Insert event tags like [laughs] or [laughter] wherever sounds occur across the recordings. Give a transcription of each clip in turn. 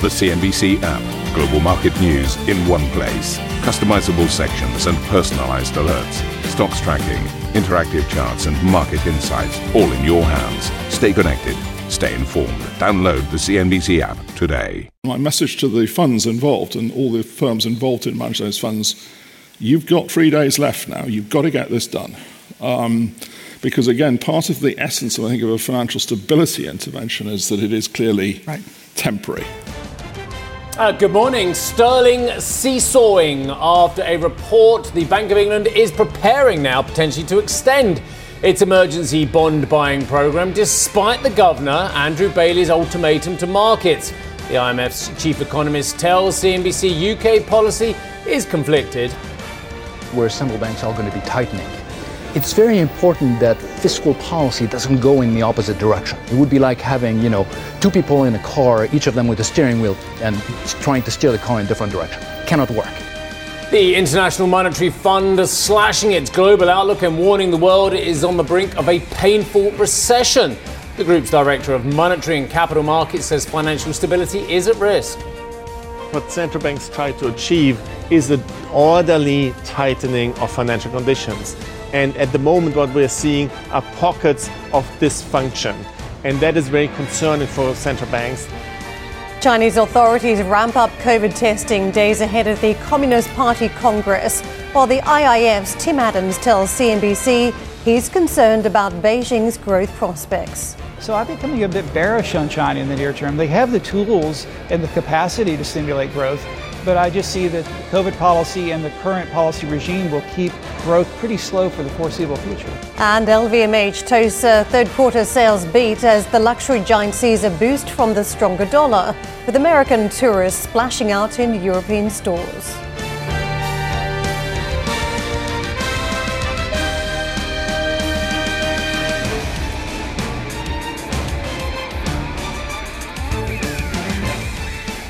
The CNBC app. Global market news in one place. Customizable sections and personalized alerts. Stocks tracking, interactive charts, and market insights all in your hands. Stay connected. Stay informed. Download the CNBC app today. My message to the funds involved and all the firms involved in managing those funds you've got three days left now. You've got to get this done. Um, because again, part of the essence, I think, of a financial stability intervention is that it is clearly right. temporary. Uh, good morning. Sterling seesawing after a report the Bank of England is preparing now potentially to extend its emergency bond buying program despite the governor Andrew Bailey's ultimatum to markets. The IMF's chief economist tells CNBC UK policy is conflicted. Where central banks are going to be tightening it's very important that fiscal policy doesn't go in the opposite direction. It would be like having, you know, two people in a car, each of them with a steering wheel, and trying to steer the car in a different direction. Cannot work. The International Monetary Fund is slashing its global outlook and warning the world is on the brink of a painful recession. The group's director of monetary and capital markets says financial stability is at risk. What central banks try to achieve is an orderly tightening of financial conditions. And at the moment, what we're seeing are pockets of dysfunction. And that is very concerning for central banks. Chinese authorities ramp up COVID testing days ahead of the Communist Party Congress, while the IIF's Tim Adams tells CNBC he's concerned about Beijing's growth prospects. So I'm becoming a bit bearish on China in the near term. They have the tools and the capacity to stimulate growth, but I just see that COVID policy and the current policy regime will keep growth pretty slow for the foreseeable future. And LVMH toasts a third quarter sales beat as the luxury giant sees a boost from the stronger dollar, with American tourists splashing out in European stores.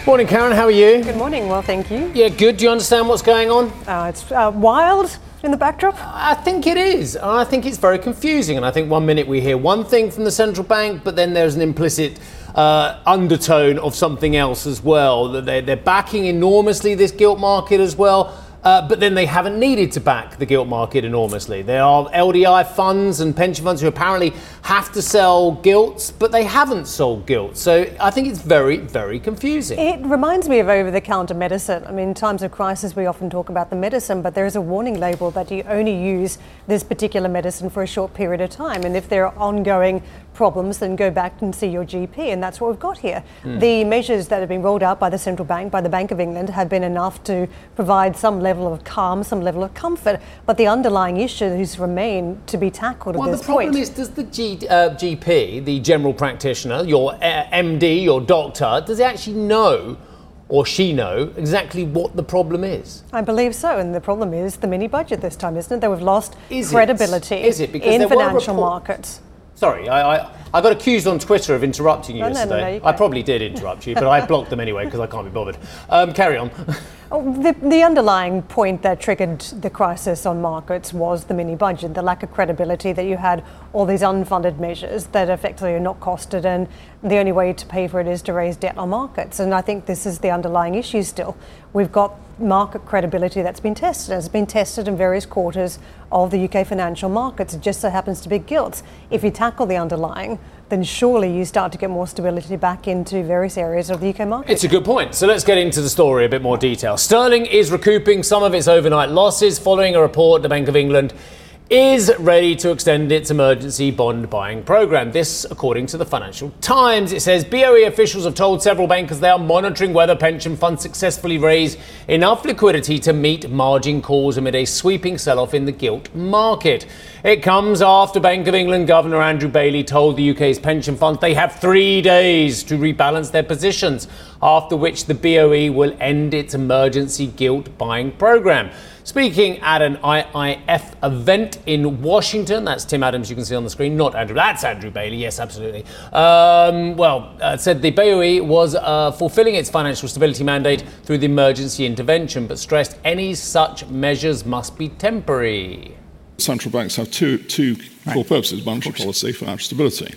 Morning, Karen. How are you? Good morning. Well, thank you. Yeah, good. Do you understand what's going on? Uh, it's uh, wild in the backdrop. I think it is. I think it's very confusing. And I think one minute we hear one thing from the central bank, but then there's an implicit uh, undertone of something else as well. That they're, they're backing enormously this gilt market as well. Uh, but then they haven't needed to back the gilt market enormously. There are LDI funds and pension funds who apparently have to sell gilts, but they haven't sold gilts. So I think it's very, very confusing. It reminds me of over the counter medicine. I mean, in times of crisis, we often talk about the medicine, but there is a warning label that you only use this particular medicine for a short period of time. And if there are ongoing problems, then go back and see your GP. And that's what we've got here. Mm. The measures that have been rolled out by the central bank, by the Bank of England, have been enough to provide some level of calm, some level of comfort. But the underlying issues remain to be tackled well, at this point. Well, the problem is, does the G, uh, GP, the general practitioner, your uh, MD, your doctor, does he actually know? or she know exactly what the problem is? I believe so, and the problem is the mini budget this time, isn't it? That we've lost is credibility it? Is it? Because in financial markets. Sorry, I, I, I, got accused on Twitter of interrupting you no, yesterday. No, no, I probably did interrupt you, but I blocked them anyway because I can't be bothered. Um, carry on. [laughs] Oh, the, the, underlying point that triggered the crisis on markets was the mini budget, the lack of credibility that you had all these unfunded measures that effectively are not costed, and the only way to pay for it is to raise debt on markets. And I think this is the underlying issue still. We've got market credibility that's been tested. It's been tested in various quarters of the UK financial markets. It just so happens to be gilts. If you tackle the underlying, then surely you start to get more stability back into various areas of the UK market. It's a good point. So let's get into the story a bit more detail. Sterling is recouping some of its overnight losses following a report the Bank of England is ready to extend its emergency bond buying program. This, according to the Financial Times, it says BOE officials have told several bankers they are monitoring whether pension funds successfully raise enough liquidity to meet margin calls amid a sweeping sell off in the gilt market. It comes after Bank of England Governor Andrew Bailey told the UK's pension funds they have three days to rebalance their positions, after which the BOE will end its emergency gilt buying program. Speaking at an IIF event in Washington, that's Tim Adams, you can see on the screen, not Andrew. That's Andrew Bailey, yes, absolutely. Um, well, uh, said the BOE was uh, fulfilling its financial stability mandate through the emergency intervention, but stressed any such measures must be temporary. Central banks have two, two right. core purposes monetary policy, financial stability.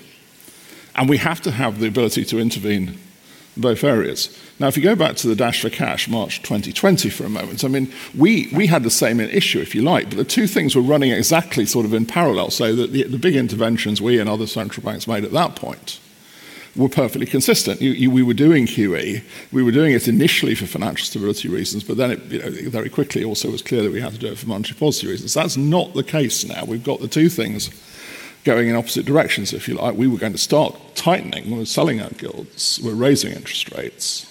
And we have to have the ability to intervene both areas. Now, if you go back to the Dash for Cash, March 2020, for a moment, I mean, we, we had the same issue, if you like, but the two things were running exactly sort of in parallel, so that the, the big interventions we and other central banks made at that point were perfectly consistent. You, you, we were doing QE. We were doing it initially for financial stability reasons, but then it you know, very quickly also was clear that we had to do it for monetary policy reasons. That's not the case now. We've got the two things going in opposite directions, if you like. We were going to start tightening. We were selling our gilts. We we're raising interest rates.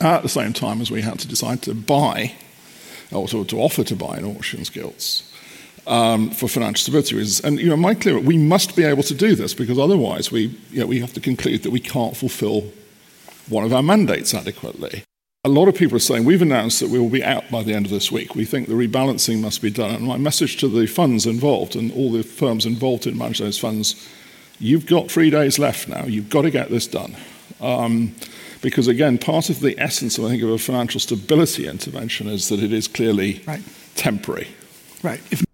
At the same time as we had to decide to buy, or to, to offer to buy in auctions gilts um, for financial stability reasons. And you know, my clear, we must be able to do this because otherwise we, you know, we have to conclude that we can't fulfill one of our mandates adequately. A lot of people are saying we've announced that we will be out by the end of this week. We think the rebalancing must be done. And my message to the funds involved and all the firms involved in managing those funds, you've got three days left now. You've got to get this done. Um, because again, part of the essence, I think, of a financial stability intervention is that it is clearly right. temporary. Right. If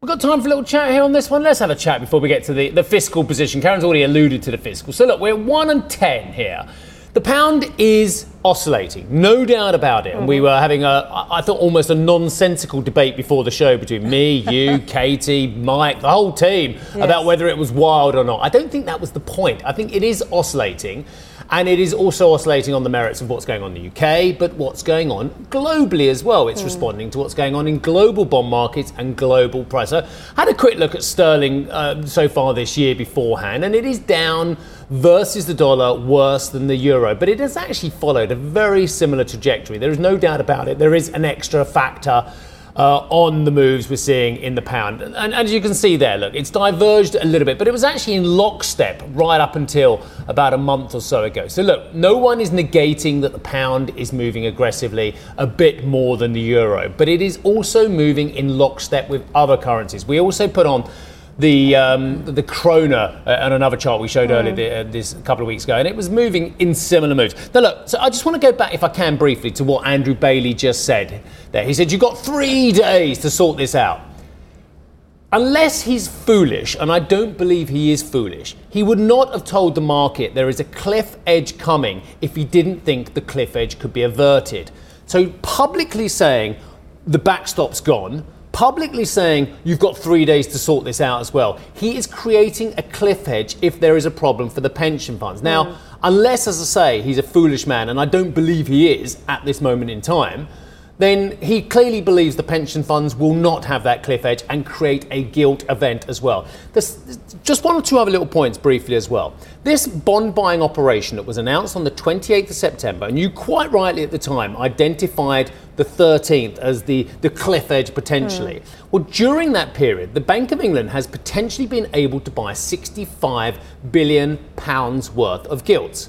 We've got time for a little chat here on this one. Let's have a chat before we get to the, the fiscal position. Karen's already alluded to the fiscal. So, look, we're 1 and 10 here. The pound is oscillating, no doubt about it. And we were having a, I thought, almost a nonsensical debate before the show between me, you, [laughs] Katie, Mike, the whole team yes. about whether it was wild or not. I don't think that was the point. I think it is oscillating. And it is also oscillating on the merits of what's going on in the UK, but what's going on globally as well. It's mm. responding to what's going on in global bond markets and global price. I had a quick look at sterling uh, so far this year beforehand, and it is down versus the dollar worse than the euro, but it has actually followed a very similar trajectory. There is no doubt about it. There is an extra factor uh, on the moves we're seeing in the pound. And, and, as you can see there, look, it's diverged a little bit, but it was actually in lockstep right up until about a month or so ago. So look, no one is negating that the pound is moving aggressively a bit more than the euro, but it is also moving in lockstep with other currencies. We also put on the um, the krona uh, on another chart we showed mm. earlier uh, this a couple of weeks ago, and it was moving in similar moves. Now look, so I just want to go back, if I can, briefly to what Andrew Bailey just said. There, he said you've got three days to sort this out. Unless he's foolish, and I don't believe he is foolish, he would not have told the market there is a cliff edge coming if he didn't think the cliff edge could be averted. So publicly saying the backstop's gone publicly saying you've got three days to sort this out as well. He is creating a cliff edge if there is a problem for the pension funds. Now, mm. unless, as I say, he's a foolish man, and I don't believe he is at this moment in time, then he clearly believes the pension funds will not have that cliff edge and create a gilt event as well. There's just one or two other little points briefly as well. This bond buying operation that was announced on the 28th of September, and you quite rightly at the time identified the 13th as the, the cliff edge potentially. Mm. Well, during that period, the Bank of England has potentially been able to buy 65 billion pounds worth of gilts.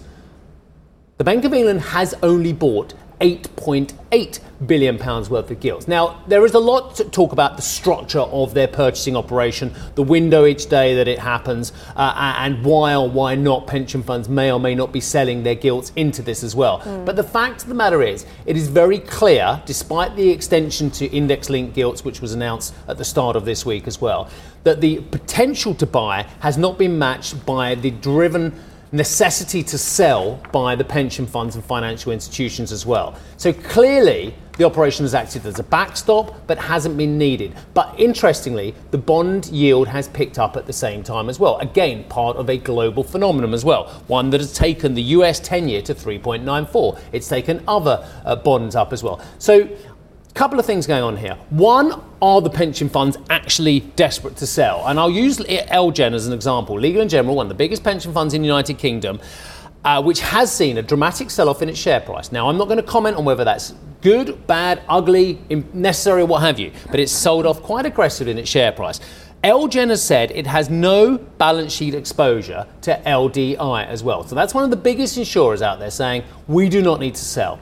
The Bank of England has only bought 8.8 billion pounds worth of gilts. Now, there is a lot to talk about the structure of their purchasing operation, the window each day that it happens, uh, and why or why not pension funds may or may not be selling their gilts into this as well. Mm. But the fact of the matter is, it is very clear, despite the extension to index linked gilts, which was announced at the start of this week as well, that the potential to buy has not been matched by the driven necessity to sell by the pension funds and financial institutions as well. So clearly, the operation has acted as a backstop but hasn't been needed. But interestingly, the bond yield has picked up at the same time as well. Again, part of a global phenomenon as well. One that has taken the US 10 year to 3.94. It's taken other uh, bonds up as well. So couple of things going on here. One, are the pension funds actually desperate to sell? And I'll use LGen as an example. Legal and General, one of the biggest pension funds in the United Kingdom, uh, which has seen a dramatic sell off in its share price. Now, I'm not going to comment on whether that's good, bad, ugly, necessary, what have you, but it's sold off quite aggressively in its share price. LGen has said it has no balance sheet exposure to LDI as well. So that's one of the biggest insurers out there saying we do not need to sell.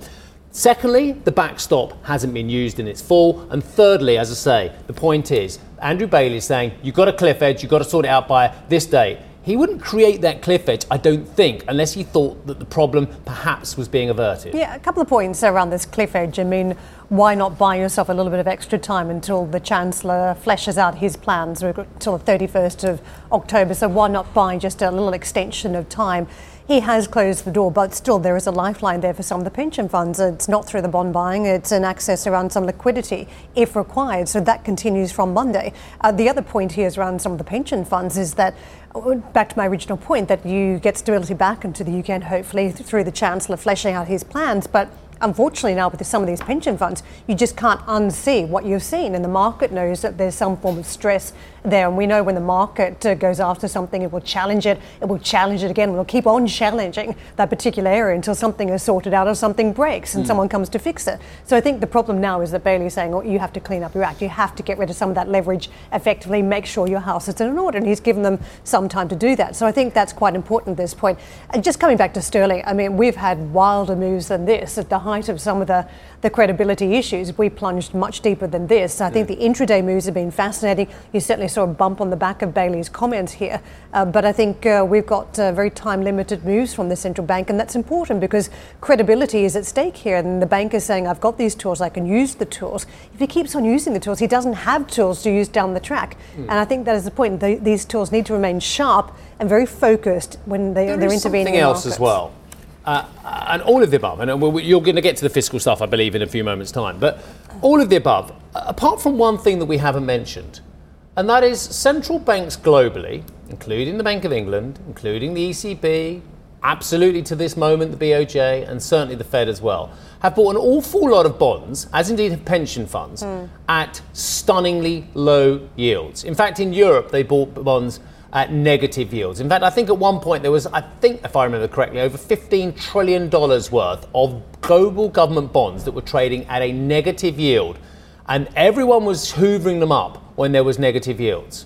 Secondly, the backstop hasn't been used in its full. And thirdly, as I say, the point is Andrew Bailey is saying you've got a cliff edge, you've got to sort it out by this date. He wouldn't create that cliff edge, I don't think, unless he thought that the problem perhaps was being averted. Yeah, a couple of points around this cliff edge. I mean, why not buy yourself a little bit of extra time until the Chancellor fleshes out his plans until the 31st of October? So why not buy just a little extension of time? He has closed the door, but still there is a lifeline there for some of the pension funds. It's not through the bond buying, it's an access around some liquidity if required. So that continues from Monday. Uh, the other point here is around some of the pension funds is that uh, back to my original point that you get stability back into the UK and hopefully through the Chancellor fleshing out his plans. But unfortunately now with some of these pension funds, you just can't unsee what you've seen. And the market knows that there's some form of stress there. And we know when the market uh, goes after something, it will challenge it, it will challenge it again, it will keep on challenging that particular area until something is sorted out or something breaks and mm. someone comes to fix it. So I think the problem now is that Bailey is saying, oh, you have to clean up your act, you have to get rid of some of that leverage effectively, make sure your house is in order. And he's given them some time to do that. So I think that's quite important at this point. And just coming back to sterling, I mean, we've had wilder moves than this at the height of some of the, the credibility issues. We plunged much deeper than this. I think the intraday moves have been fascinating. You certainly saw a bump on the back of Bailey's comments here. Uh, but I think uh, we've got uh, very time limited moves from the central bank, and that's important because credibility is at stake here. And the bank is saying, I've got these tools, I can use the tools. If he keeps on using the tools, he doesn't have tools to use down the track. Mm. And I think that is the point. The, these tools need to remain sharp and very focused when they, there they're intervening. Something else as well. Uh, and all of the above, and you're going to get to the fiscal stuff, I believe, in a few moments' time. But all of the above, apart from one thing that we haven't mentioned, and that is central banks globally, including the Bank of England, including the ECB, absolutely to this moment the BOJ, and certainly the Fed as well, have bought an awful lot of bonds, as indeed have pension funds, mm. at stunningly low yields. In fact, in Europe, they bought bonds at negative yields. In fact, I think at one point there was, I think, if I remember correctly, over $15 trillion worth of global government bonds that were trading at a negative yield, and everyone was hoovering them up when there was negative yields.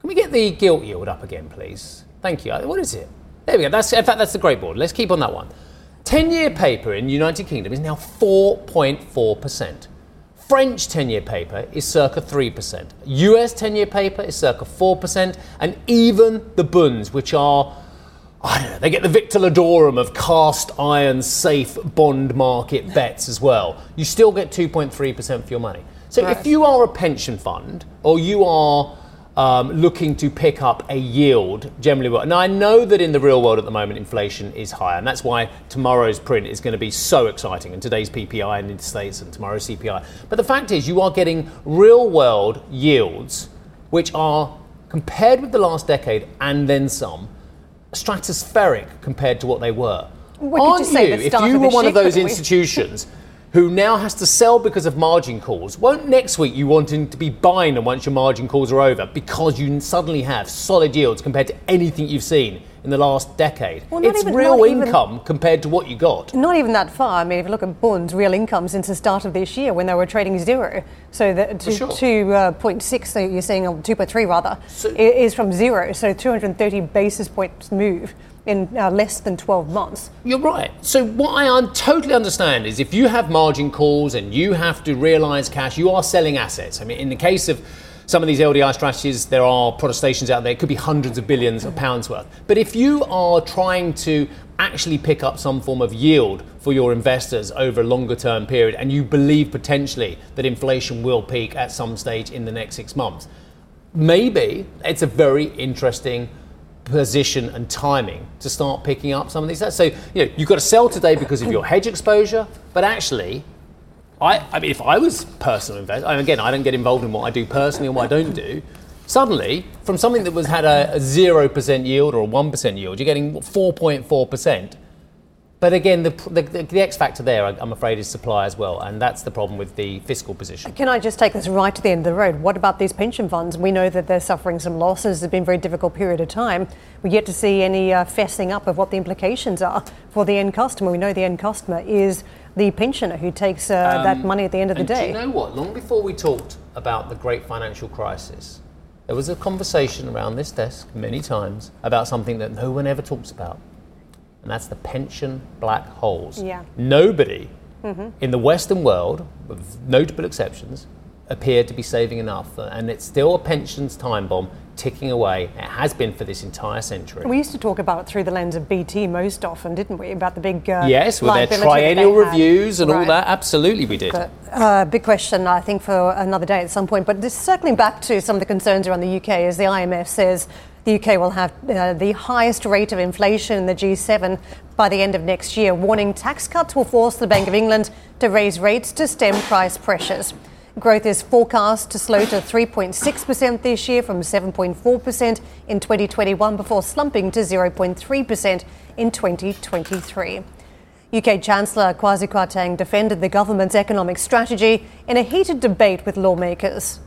Can we get the gilt yield up again, please? Thank you. What is it? There we go. That's, in fact, that's the great board. Let's keep on that one. 10 year paper in the United Kingdom is now 4.4%. French 10 year paper is circa 3%. US 10 year paper is circa 4%. And even the Bunds, which are, I don't know, they get the Victor Ludorum of cast iron safe bond market bets as well. You still get 2.3% for your money. So right. if you are a pension fund or you are um, looking to pick up a yield generally well. Now, I know that in the real world at the moment, inflation is higher, and that's why tomorrow's print is going to be so exciting, and today's PPI and the States and tomorrow's CPI. But the fact is, you are getting real world yields which are, compared with the last decade and then some, stratospheric compared to what they were. Aren't you, if you were one of those [laughs] [laughs] institutions who now has to sell because of margin calls, won't next week you wanting to be buying them once your margin calls are over because you suddenly have solid yields compared to anything you've seen in the last decade? Well, it's even, real income even, compared to what you got. Not even that far. I mean, if you look at bonds, real income since the start of this year when they were trading zero. So the to, sure. 2.6, uh, so you're saying, 2.3 rather, so, is from zero. So 230 basis points move in uh, less than 12 months. You're right. So, what I un- totally understand is if you have margin calls and you have to realize cash, you are selling assets. I mean, in the case of some of these LDI strategies, there are protestations out there, it could be hundreds of billions of pounds worth. But if you are trying to actually pick up some form of yield for your investors over a longer term period and you believe potentially that inflation will peak at some stage in the next six months, maybe it's a very interesting position and timing to start picking up some of these. So you know you've got to sell today because of your hedge exposure, but actually, I, I mean, if I was personal investor, and again, I don't get involved in what I do personally and what I don't do. Suddenly, from something that was had a zero percent yield or a one percent yield, you're getting four point four percent. But again, the, the, the, X factor there, I'm afraid, is supply as well, and that's the problem with the fiscal position. Can I just take this right to the end of the road? What about these pension funds? We know that they're suffering some losses. It's been a very difficult period of time. We're yet to see any uh, fessing up of what the implications are for the end customer. We know the end customer is the pensioner who takes uh, um, that money at the end of the day. Do you know what? Long before we talked about the great financial crisis, there was a conversation around this desk many times about something that no one ever talks about and that's the pension black holes. Yeah. Nobody mm-hmm. in the Western world, with notable exceptions, appeared to be saving enough, and it's still a pensions time bomb ticking away. It has been for this entire century. We used to talk about it through the lens of BT most often, didn't we? About the big uh, yes, with their triennial reviews and right. all that. Absolutely, we did. But, uh, big question, I think, for another day at some point. But just circling back to some of the concerns around the UK, as the IMF says The UK will have uh, the highest rate of inflation in the G7 by the end of next year, warning tax cuts will force the Bank of England to raise rates to stem price pressures. Growth is forecast to slow to 3.6% this year from 7.4% in 2021 before slumping to 0.3% in 2023. UK Chancellor Kwasi Kwarteng defended the government's economic strategy in a heated debate with lawmakers.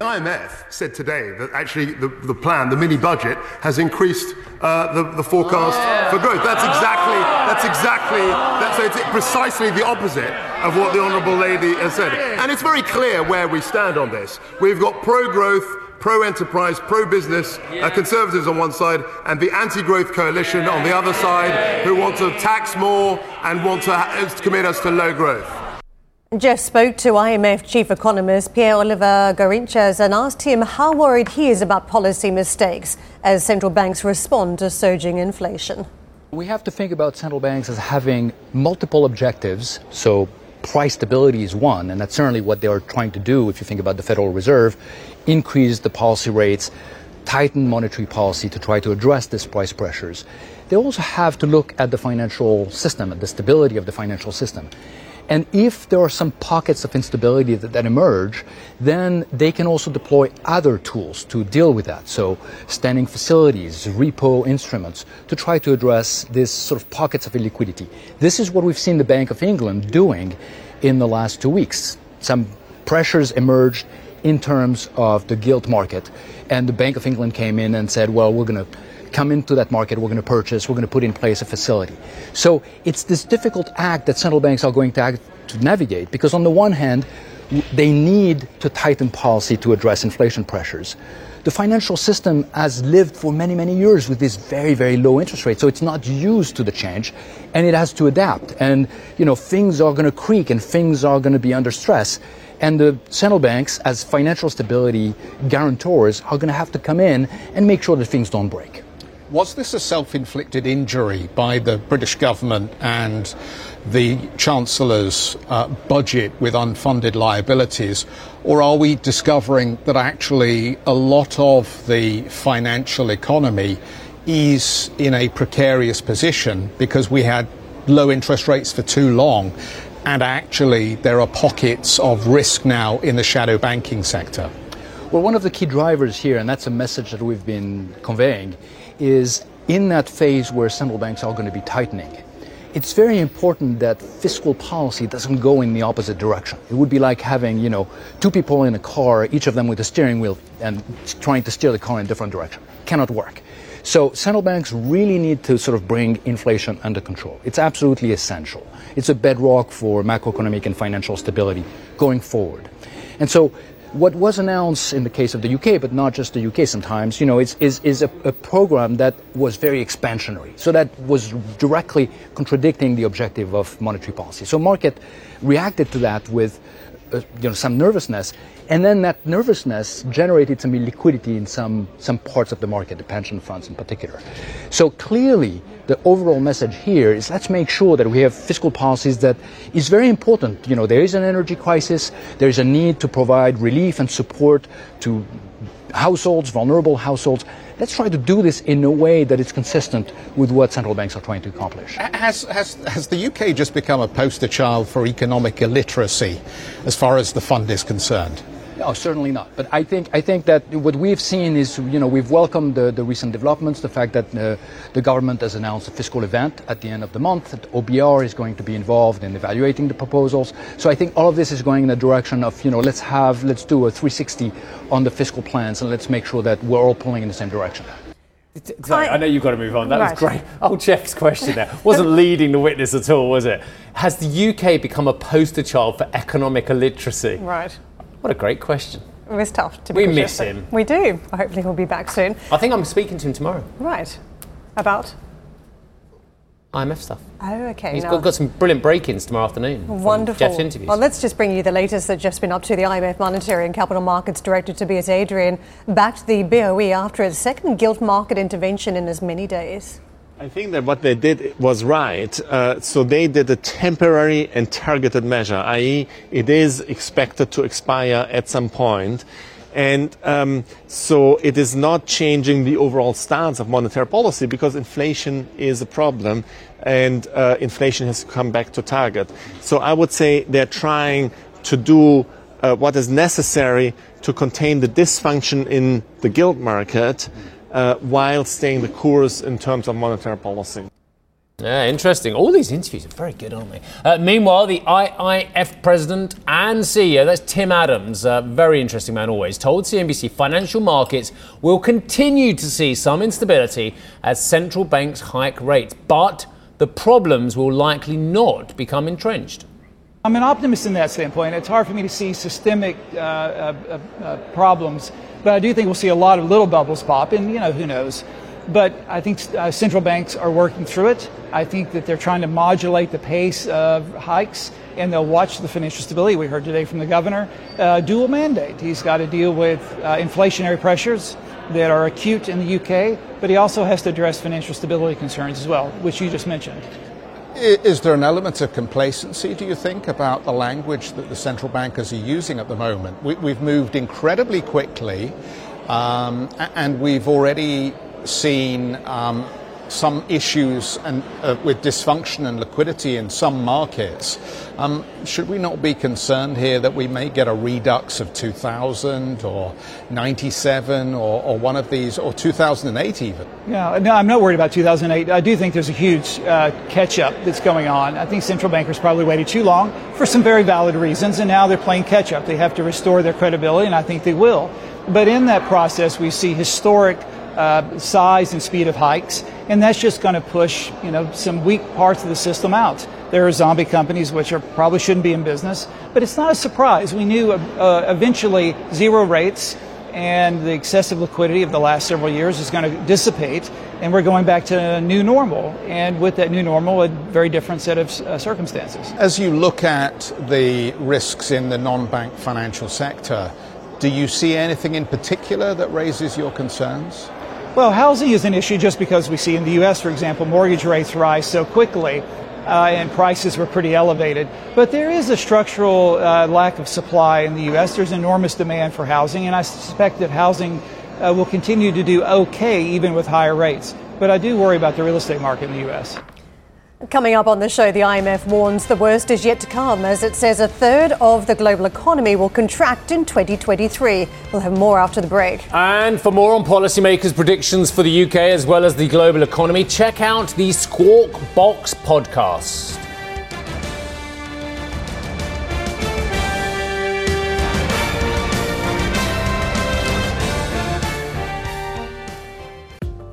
The IMF said today that actually the, the plan, the mini budget, has increased uh, the, the forecast for growth. That's exactly, that's exactly, that's, so it's precisely the opposite of what the Honourable Lady has said. And it's very clear where we stand on this. We've got pro growth, pro enterprise, pro business uh, conservatives on one side, and the anti growth coalition on the other side, who want to tax more and want to commit us to low growth. Geoff spoke to IMF chief economist Pierre Olivier Gourinchas and asked him how worried he is about policy mistakes as central banks respond to surging inflation. We have to think about central banks as having multiple objectives. So, price stability is one, and that's certainly what they are trying to do if you think about the Federal Reserve increase the policy rates, tighten monetary policy to try to address these price pressures. They also have to look at the financial system, at the stability of the financial system. And if there are some pockets of instability that, that, emerge, then they can also deploy other tools to deal with that. So, standing facilities, repo instruments, to try to address these sort of pockets of illiquidity. This is what we've seen the Bank of England doing in the last two weeks. Some pressures emerged in terms of the gilt market, and the Bank of England came in and said, well, we're going to come into that market, we're going to purchase, we're going to put in place a facility. So it's this difficult act that central banks are going to, act, to navigate because, on the one hand, they need to tighten policy to address inflation pressures. The financial system has lived for many, many years with this very, very low interest rate, so it's not used to the change, and it has to adapt. And you know, things are going to creak, and things are going to be under stress. And the central banks, as financial stability guarantors, are going to have to come in and make sure that things don't break. Was this a self inflicted injury by the British government and the Chancellor's uh, budget with unfunded liabilities? Or are we discovering that actually a lot of the financial economy is in a precarious position because we had low interest rates for too long? And actually, there are pockets of risk now in the shadow banking sector. Well, one of the key drivers here, and that's a message that we've been conveying, is in that phase where central banks are going to be tightening. It's very important that fiscal policy doesn't go in the opposite direction. It would be like having, you know, two people in a car, each of them with a steering wheel, and trying to steer the car in a different direction. Cannot work. So central banks really need to sort of bring inflation under control. It's absolutely essential. It's a bedrock for macroeconomic and financial stability going forward. And so what was announced in the case of the UK, but not just the UK sometimes, you know, is, is, is a, a, program that was very expansionary. So that was directly contradicting the objective of monetary policy. So market reacted to that with uh, you know, some nervousness. And then that nervousness generated some illiquidity in some, some parts of the market, the pension funds in particular. So clearly, the overall message here is let's make sure that we have fiscal policies that is very important. You know, there is an energy crisis, there is a need to provide relief and support to households, vulnerable households. Let's try to do this in a way that is consistent with what central banks are trying to accomplish. Has, has, has the UK just become a poster child for economic illiteracy as far as the fund is concerned? No, certainly not. But I think I think that what we've seen is, you know, we've welcomed the, the recent developments. The fact that uh, the government has announced a fiscal event at the end of the month. That OBR is going to be involved in evaluating the proposals. So I think all of this is going in the direction of, you know, let's have let's do a 360 on the fiscal plans and let's make sure that we're all pulling in the same direction. Sorry, I, I know you've got to move on. That right. was great. Oh, Geoff's question there [laughs] wasn't leading the witness at all, was it? Has the UK become a poster child for economic illiteracy? Right. What a great question. It was tough to We miss him. We do. Hopefully, he'll be back soon. I think I'm speaking to him tomorrow. Right. About? IMF stuff. Oh, okay. He's got, got, some brilliant break-ins tomorrow afternoon. Wonderful. Geoff's interviews. Well, let's just bring you the latest that Geoff's been up to. The IMF Monetary and Capital Markets Director Tobias Adrian backed the BOE after its second gilt market intervention in as many days. I think that what they did was right. Uh, so they did a temporary and targeted measure, i.e., it is expected to expire at some point. And um, so it is not changing the overall stance of monetary policy because inflation is a problem and uh, inflation has come back to target. So I would say they're trying to do uh, what is necessary to contain the dysfunction in the gilt market uh, while staying the course in terms of monetary policy. Yeah, interesting. All these interviews are very good, aren't they? Uh, meanwhile, the IIF president and CEO, that's Tim Adams, a very interesting man always, told CNBC financial markets will continue to see some instability as central banks hike rates, but the problems will likely not become entrenched. I'm an optimist in that standpoint. It's hard for me to see systemic uh, uh, uh, problems, but I do think we'll see a lot of little bubbles pop, and you know, who knows. But I think uh, central banks are working through it. I think that they're trying to modulate the pace of hikes, and they'll watch the financial stability. We heard today from the governor, uh, dual mandate. He's got to deal with uh, inflationary pressures that are acute in the UK, but he also has to address financial stability concerns as well, which you just mentioned. Is there an element of complacency, do you think, about the language that the central bankers are using at the moment? We, have moved incredibly quickly, um, and we've already seen um, some issues and, uh, with dysfunction and liquidity in some markets. Um, should we not be concerned here that we may get a redux of 2000 or 97 or, or one of these, or 2008 even? Yeah, no, I'm not worried about 2008. I do think there's a huge uh, catch up that's going on. I think central bankers probably waited too long for some very valid reasons, and now they're playing catch up. They have to restore their credibility, and I think they will. But in that process, we see historic uh, size and speed of hikes, and that's just going to push you know some weak parts of the system out. There are zombie companies which are probably shouldn't be in business, but it's not a surprise. We knew uh, eventually zero rates and the excessive liquidity of the last several years is going to dissipate, and we're going back to a new normal. And with that new normal, a very different set of uh, circumstances. As you look at the risks in the non-bank financial sector, do you see anything in particular that raises your concerns? Well, housing is an issue just because we see in the U.S., for example, mortgage rates rise so quickly. Uh, and prices were pretty elevated. But there is a structural uh, lack of supply in the U.S. There's enormous demand for housing, and I suspect that housing uh, will continue to do okay even with higher rates. But I do worry about the real estate market in the U.S. Coming up on the show, the IMF warns the worst is yet to come as it says a third of the global economy will contract in 2023. We'll have more after the break. And for more on policymakers' predictions for the UK as well as the global economy, check out the Squawk Box podcast.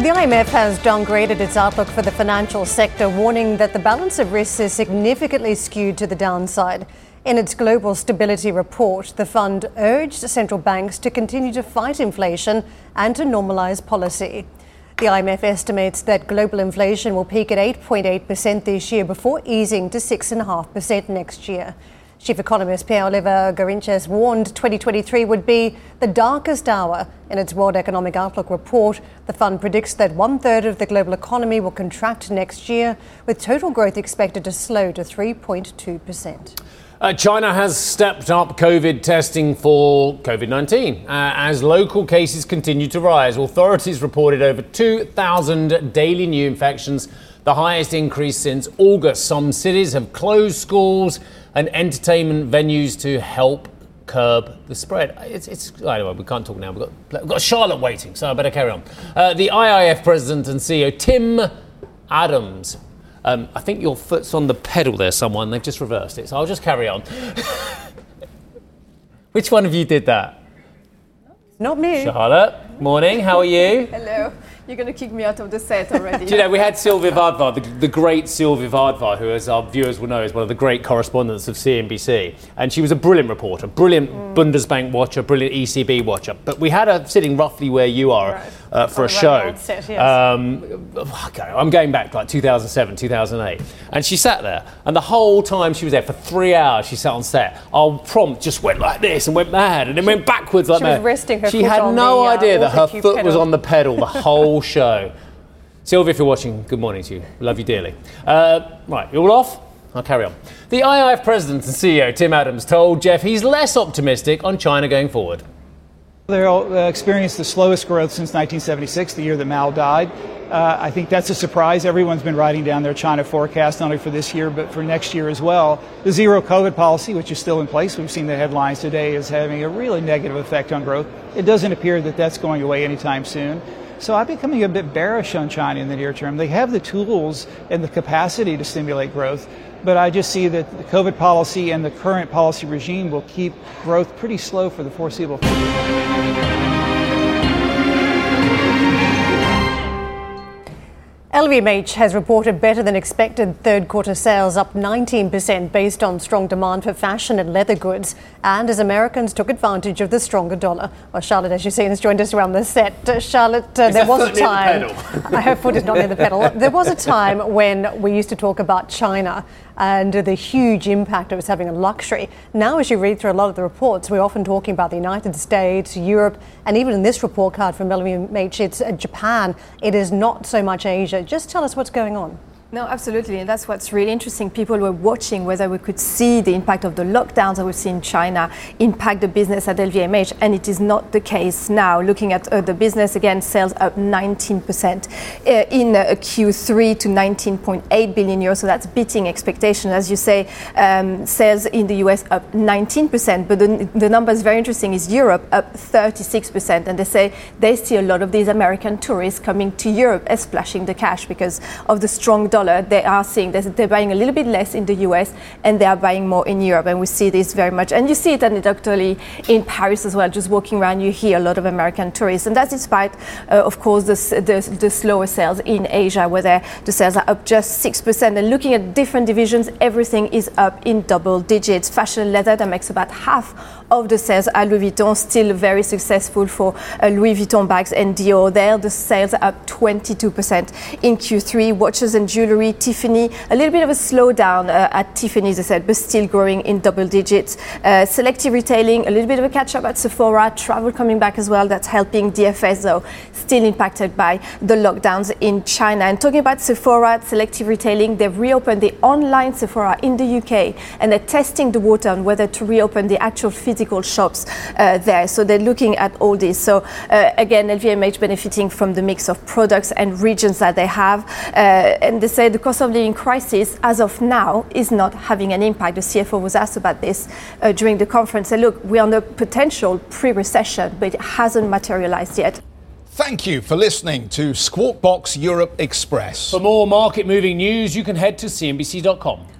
The IMF has downgraded its outlook for the financial sector, warning that the balance of risks is significantly skewed to the downside. In its global stability report, the fund urged central banks to continue to fight inflation and to normalize policy. The IMF estimates that global inflation will peak at 8.8% this year before easing to 6.5% next year. Chief economist Pierre-Olivier Gourinchas warned 2023 would be the darkest hour. In its World Economic Outlook report, the fund predicts that one third of the global economy will contract next year, with total growth expected to slow to 3.2%. Uh, China has stepped up COVID testing for COVID 19 uh, as local cases continue to rise. Authorities reported over 2,000 daily new infections, the highest increase since August. Some cities have closed schools and entertainment venues to help curb the spread. It's, it's anyway, we can't talk now. We've got, we've got Charlotte waiting, so I better carry on. Uh, the IIF president and CEO, Tim Adams. Um, I think your foot's on the pedal there, someone. They've just reversed it, so I'll just carry on. [laughs] Which one of you did that? Not me. Charlotte, morning. How are you? Hello. You're going to kick me out of the set already. [laughs] Do you know, we had Silvia Wadhwa, the, the great Silvia Wadhwa, who, as our viewers will know, is one of the great correspondents of CNBC. And she was a brilliant reporter, brilliant mm. Bundesbank watcher, brilliant ECB watcher. But we had her sitting roughly where you are right. Uh, for a show. Set, yes. um, okay, I'm going back like 2007, 2008. And she sat there, and the whole time she was there for three hours, she sat on set. Our prompt just went like this and went mad, and then went backwards like she that. Was resting her she had no the, uh, idea that her foot pedal. was on the pedal the [laughs] whole show. Silvia, if you're watching, good morning to you. Love you dearly. Uh, right, you all off? I'll carry on. The IIF president and CEO, Tim Adams, told Geoff he's less optimistic on China going forward. They'll uh, experience the slowest growth since 1976, the year that Mao died. Uh, I think that's a surprise. Everyone's been writing down their China forecast, not only for this year, but for next year as well. The zero COVID policy, which is still in place, we've seen the headlines today, is having a really negative effect on growth. It doesn't appear that that's going away anytime soon. So I'm becoming a bit bearish on China in the near term. They have the tools and the capacity to stimulate growth, but I just see that the COVID policy and the current policy regime will keep growth pretty slow for the foreseeable future. LVMH has reported better than expected third quarter sales up 19% based on strong demand for fashion and leather goods and as Americans took advantage of the stronger dollar. Well, Charlotte, as you've seen, has joined us around the set. Uh, Charlotte, uh, there was a time. her [laughs] foot is not near the pedal. There was a time when we used to talk about China and the huge impact it was having on luxury. Now, as you read through a lot of the reports, we're often talking about the United States, Europe, and even in this report card from LVMH, it's uh, Japan. It is not so much Asia. Just tell us what's going on. No, absolutely. And that's what's really interesting. People were watching whether we could see the impact of the lockdowns that we've seen in China impact the business at LVMH. And it is not the case now. Looking at uh, the business, again, sales up 19% uh, in uh, Q3 to 19.8 billion euros. So that's beating expectations. As you say, um, sales in the US up 19%. But the, the number is very interesting is Europe up 36%. And they say they see a lot of these American tourists coming to Europe as splashing the cash because of the strong dollar dollar, they are seeing that they're buying a little bit less in the US and they are buying more in Europe. And we see this very much. And you see it anecdotally in Paris as well. Just walking around, you hear a lot of American tourists. And that's despite, uh, of course, the, the, the, slower sales in Asia, where the sales are up just 6%. And looking at different divisions, everything is up in double digits. Fashion leather, that makes about half of the sales at Louis Vuitton, still very successful for uh, Louis Vuitton bags and Dior. There, the sales are up 22% in Q3. Watches and jewelry, Tiffany, a little bit of a slowdown uh, at Tiffany, as I said, but still growing in double digits. Uh, selective retailing, a little bit of a catch up at Sephora. Travel coming back as well. That's helping DFS, though, still impacted by the lockdowns in China. And talking about Sephora, selective retailing, they've reopened the online Sephora in the UK and they're testing the water on whether to reopen the actual physical physical shops uh, there. So they're looking at all this. So uh, again, LVMH benefiting from the mix of products and regions that they have. Uh, and they say the cost of living crisis, as of now, is not having an impact. The CFO was asked about this uh, during the conference. Said, look, we're on a potential pre-recession, but it hasn't materialized yet. Thank you for listening to Squawk Box Europe Express. For more market moving news, you can head to CNBC.com.